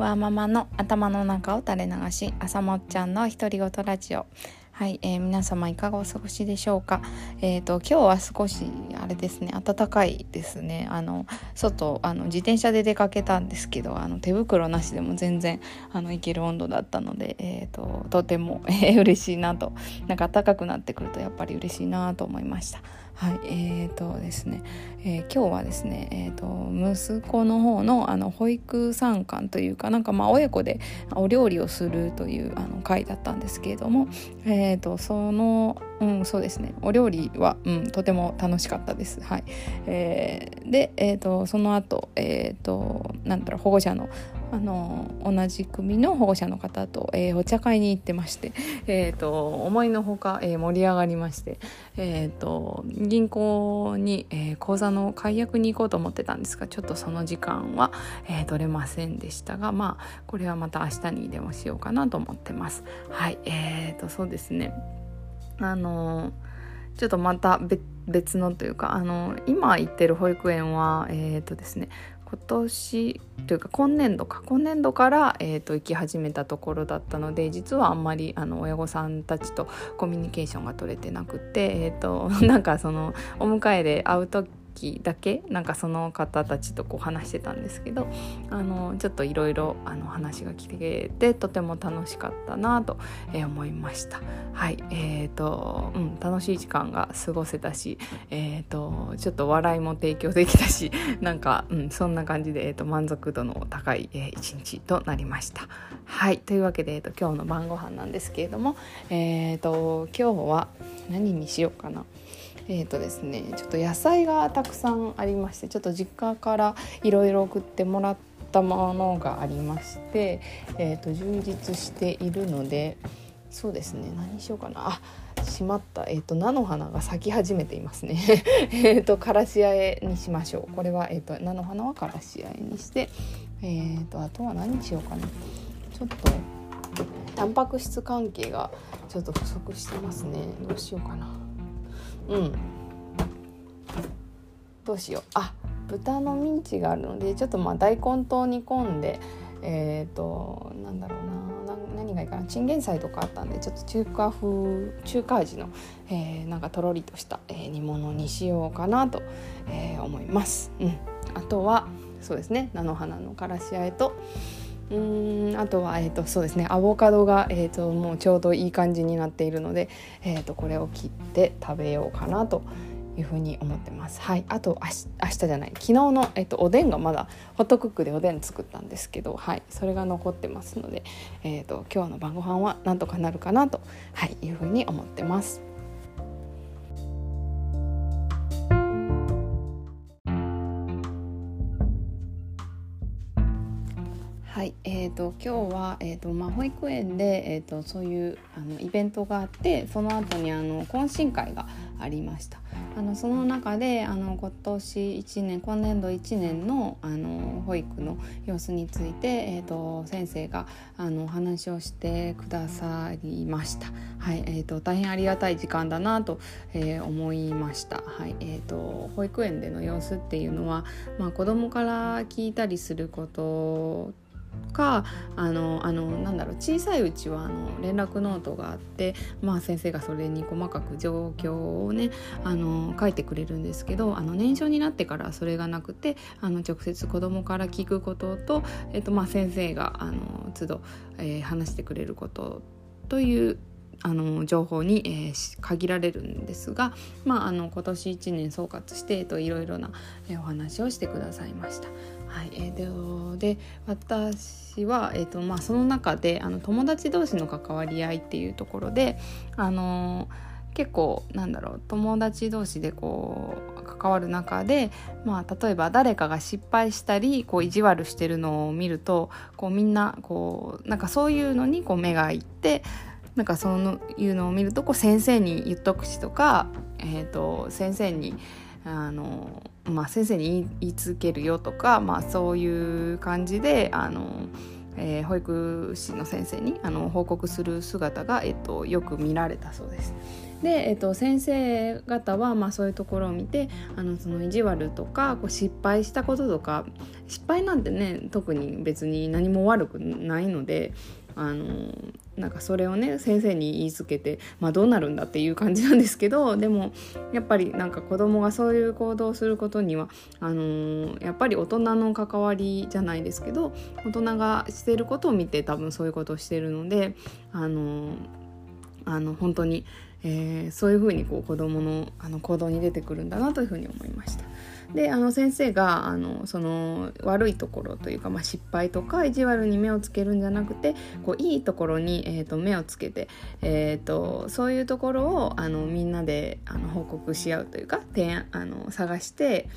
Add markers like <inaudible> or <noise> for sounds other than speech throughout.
わーママの頭の中を垂れ流し朝もっちゃんの独り言ラジオはい、えー、皆様いかがお過ごしでしょうか？えっ、ー、と今日は少しあれですね暖かいですね。あの外あの自転車で出かけたんですけど、あの手袋なしでも全然あのいける温度だったので、えっ、ー、ととても、えー、嬉しいなと、なんか暖かくなってくるとやっぱり嬉しいなと思いました。はい、えーとですね、えー、今日はですね、えーと、息子の方のあの保育参観というかなんかまあ親子でお料理をするというあの会だったんですけれども、えーと、その、うん、そうですねお料理は、うん、とても楽しかったです。はいえー、で、えーと、その後、えー、となんだろう保護者のあの同じ組の保護者の方と、えー、お茶会に行ってまして、<laughs> えーと、思いのほか、えー、盛り上がりまして、えーと、銀行に、えー、口座の解約に行こうと思ってたんですがちょっとその時間は、えー、取れませんでしたがまあこれはまた明日にでもしようかなと思ってます。はいえーと、そうですねあのちょっとまた別のというかあの今行ってる保育園はえっ、ー、とですね今年というか今年度か。今年度から、えーと、行き始めたところだったので実はあんまりあの親御さんたちとコミュニケーションが取れてなくて、えーと、<laughs> なんかそのお迎えで会う時時だけなんかその方たちとこう話してたんですけどあのちょっといろいろ話が聞けてとても楽しかったなと、思いました。はいえーとうん、楽しい時間が過ごせたし、えーと、ちょっと笑いも提供できたし <laughs> なんか、うん、そんな感じで、えーと、満足度の高い、えー、一日となりました。はいというわけで、えーと、今日の晩ご飯なんですけれども、えー、と今日は何にしようかな。えーとですね、ちょっと野菜がたくさんありましてちょっと実家からいろいろ送ってもらったものがありまして、えーと、充実しているのでそうですね何しようかな。あしまった、えーと、菜の花が咲き始めていますね。<laughs> えっとからしあえにしましょう。これは、えーと、菜の花はからしあえにして、えー、とあとは何にしようかな。ちょっとタンパク質関係がちょっと不足してますね。どうしようかな。うん。どうしよう。あ豚のミンチがあるのでちょっとまあ大根と煮込んでえっ、ー、となんだろうな。何がいいかな。チンゲン菜とかあったんでちょっと中華風中華味の、えー、なんかとろりとした、えー、煮物にしようかなと、えー、思います。うん、あとはそうですね。菜の花のからしあえとうんあとは、えーと、そうですね。アボカドが、えーと、もうちょうどいい感じになっているので、えーと、これを切って食べようかなというふうに思ってます。はい、あと明日じゃない。昨日の、えー、とおでんがまだホットクックでおでん作ったんですけど、はい、それが残ってますので、えー、と今日の晩ご飯はなんとかなるかなと、はい、いうふうに思ってます。えーと、今日は、えーとまあ、保育園で、えーと、そういうあのイベントがあってその後にあの懇親会がありました。あのその中であの今年1年今年度1年のあの保育の様子について、えーと、先生があのお話をしてくださいました、はいえー、と大変ありがたい時間だなと、えー、思いました、はいえー、と保育園での様子っていうのは、まあ、子どもから聞いたりすることかあのあのなんだろう小さいうちはあの連絡ノートがあって、まあ、先生がそれに細かく状況をねあの書いてくれるんですけどあの年少になってからそれがなくてあの直接子供から聞くことと、えっとまあ、先生があの都度、えー、話してくれることというあの情報に、えー、限られるんですが、まあ、あの今年1年総括して、えっと、いろいろな、えー、お話をしてくださいました。はいえー、で私は、えーとまあ、その中であの友達同士の関わり合いっていうところで、あの、結構なんだろう友達同士でこう関わる中で、まあ、例えば誰かが失敗したりこう意地悪してるのを見るとこうみんなこうなんかそういうのにこう目がいってなんかそういうのを見るとこう先生に言っとくしとか、えーと、先生にあの、まあ、先生に言い続けるよとか、まあ、そういう感じであのえー、保育士の先生にあの報告する姿が、えっと、よく見られたそうです。で、えっと、先生方は、まあ、そういうところを見てあのその意地悪とかこう失敗したこととか失敗なんてね特に別に何も悪くないのであのなんかそれをね先生に言いつけて、まあ、どうなるんだっていう感じなんですけど <laughs> でもやっぱりなんか子供がそういう行動をすることにはあのー、やっぱり大人の関わりじゃないですけど大人がしてることを見て多分そういうことをしてるのであのー、あの本当に、えー、そういうふうにこう子供のあの行動に出てくるんだなというふうに思いました。であの先生があのその悪いところというか、まあ、失敗とか意地悪に目をつけるんじゃなくてこういいところに、えーと、目をつけて、えーと、そういうところをあのみんなであの報告し合うというか提案あの探して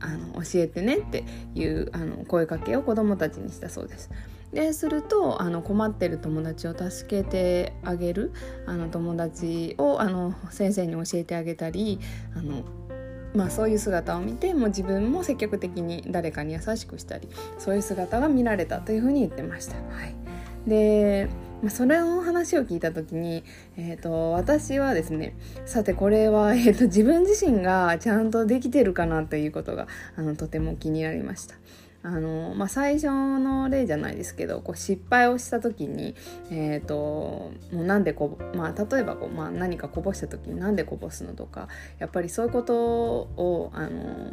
あの教えてねっていうあの声かけを子どもたちにしたそうです。でするとあの困ってる友達を助けてあげるあの友達をあの先生に教えてあげたりあのまあ、そういう姿を見てもう自分も積極的に誰かに優しくしたりそういう姿が見られたというふうに言ってました。はい、でまあ、それの話を聞いた時に、えーと、私はですねさてこれは、えーと自分自身がちゃんとできてるかなということがあのとても気になりました。あの、まあ、最初の例じゃないですけどこう失敗をした時に、えーと、もうなんでこ、まあ、例えばこう、まあ、何かこぼした時になんでこぼすのとかやっぱりそういうことをあの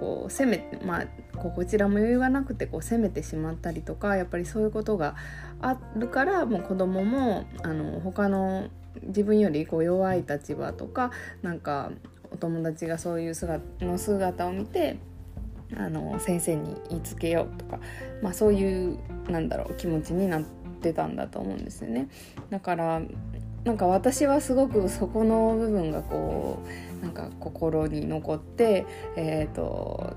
こう責めて、まあ、ここちらも余裕がなくてこう責めてしまったりとかやっぱりそういうことがあるからもう子供もあの他の自分よりこう弱い立場とかなんかお友達がそういう姿の姿を見てあの先生に言いつけようとか、まあ、そういうなんだろう気持ちになってたんだと思うんですよね。だからなんか私はすごくそこの部分がこうなんか心に残って、えーと、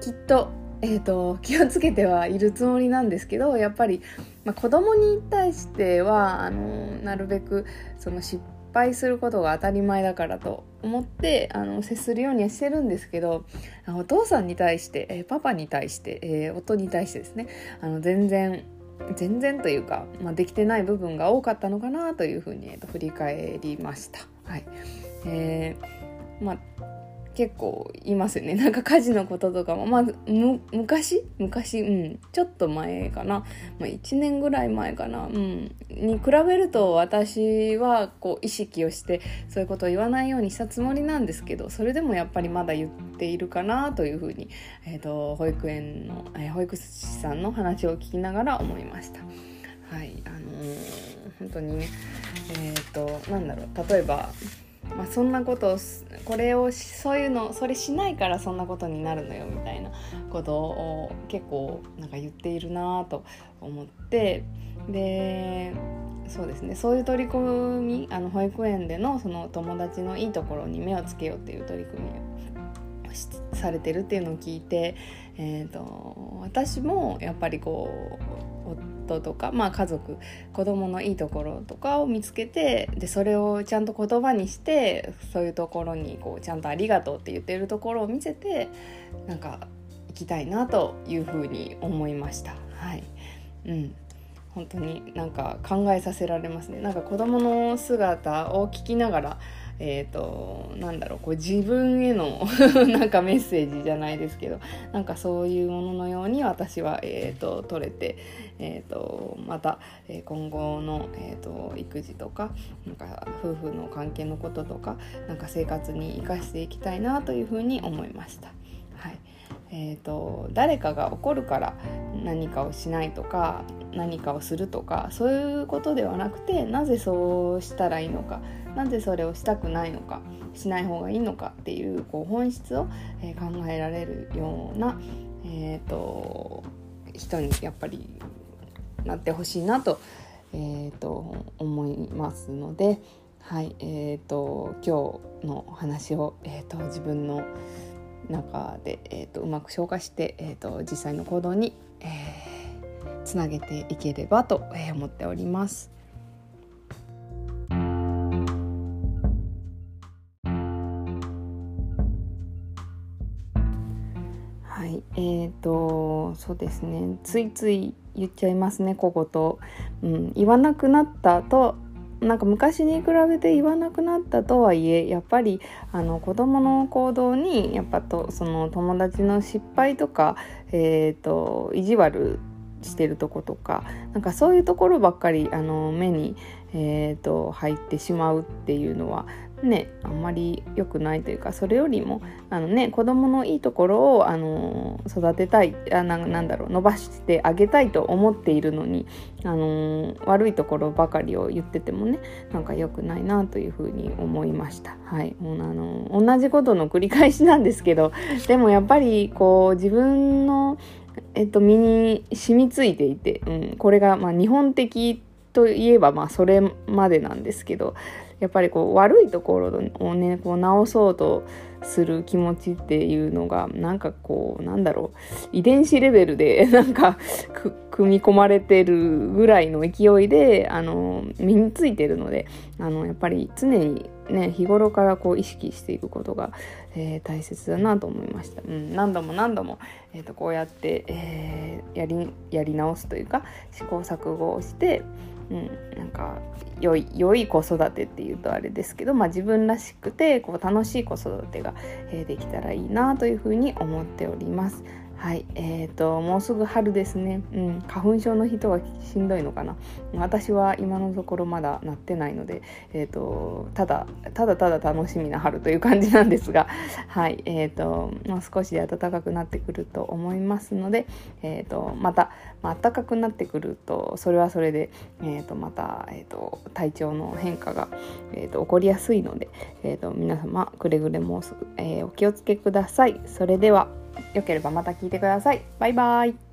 きっと,、えーと気をつけてはいるつもりなんですけどやっぱり、まあ、子供に対してはあのなるべくその失敗敗することが当たり前だからと思ってあの接するようにはしてるんですけどお父さんに対して、えー、パパに対して、えー、夫に対してですねあの全然全然というか、まあ、できてない部分が多かったのかなというふうに、えー、と振り返りました。はいえーまあ結構いますね。<laughs> なんか家事のこととかも。まず昔？昔？うん。ちょっと前かな、まあ、1年ぐらい前かな、うん、に比べると私はこう意識をしてそういうことを言わないようにしたつもりなんですけどそれでもやっぱりまだ言っているかなというふうに、えーと、保育園の、えー、保育士さんの話を聞きながら思いました。はい。あのー、本当にねえっ、ー、となんだろう。例えばまあ、そんなことをこれをそういうのそれしないからそんなことになるのよみたいなことを結構なんか言っているなと思ってでそうですね。そういう取り組みあの保育園でのその友達のいいところに目をつけようっていう取り組みをされてるっていうのを聞いて、えーと私もやっぱりこう夫とか、まあ、家族子供のいいところとかを見つけてでそれをちゃんと言葉にしてそういうところにこうちゃんと「ありがとう」って言ってるところを見せてなんか行きたいなというふうに思いました。はい。うん。本当になんか考えさせられますね。なんか子供の姿を聞きながらえーと、なんだろうこう自分への <laughs> なんかメッセージじゃないですけどなんかそういうもののように私は、えーと、取れて、えーと、また、えー、今後の、えー、と育児とかなんか夫婦の関係のこととかなんか生活に生かしていきたいなというふうに思いました。えーと、誰かが怒るから何かをしないとか何かをするとかそういうことではなくてなぜそうしたらいいのかなぜそれをしたくないのかしない方がいいのかっていうこう本質を、え、考えられるような、えーと、人にやっぱりなってほしいなと,、えーと、思いますので、はいえーと、今日の話を、えー、と自分の中で、えー、とうまく消化して、えー、と実際の行動に、えー、つなげていければと思っております。はいえーとそうですねついつい言っちゃいますね小言、うん、言わなくなったとなんか昔に比べて言わなくなったとはいえやっぱりあの子供の行動にやっぱとその友達の失敗とか、えーと、意地悪してるとことかなんかそういうところばっかりあの目に、えーと入ってしまうっていうのはねあんまり良くないというかそれよりもあの、ね、子どものいいところをあの育てたいあななんだろう伸ばしてあげたいと思っているのにあの悪いところばかりを言っててもねなんか良くないなというふうに思いました。はい、もうあの同じことの繰り返しなんですけどでもやっぱりこう自分のえっと、身に染みついていて、うん、これがまあ日本的といえばまあそれまでなんですけどやっぱりこう悪いところをねこう直そうとする気持ちっていうのがなんかこうなんだろう遺伝子レベルで <laughs> なんか組み込まれてるぐらいの勢いであの身についてるのであのやっぱり常にね日頃からこう意識していくことが、えー、大切だなと思いました、うん、何度も何度も、えーと、こうやって、えー、やりやり直すというか試行錯誤をしてうん、なんか良い良い子育てっていうとあれですけど、まあ、自分らしくてこう楽しい子育てが、え、できたらいいなというふうに思っております。はい、えーと、もうすぐ春ですね、うん、花粉症の人はしんどいのかな。私は今のところまだなってないので、えーと、ただただただ楽しみな春という感じなんですが、<laughs> はいえーと、もう少しで暖かくなってくると思いますので、えー、とまた、まあ、暖かくなってくるとそれはそれで、えー、とまた、えー、と体調の変化が、えー、と起こりやすいので、えー、と皆様くれぐれも、えー、お気をつけください。それでは。よければまた聞いてください。バイバイ。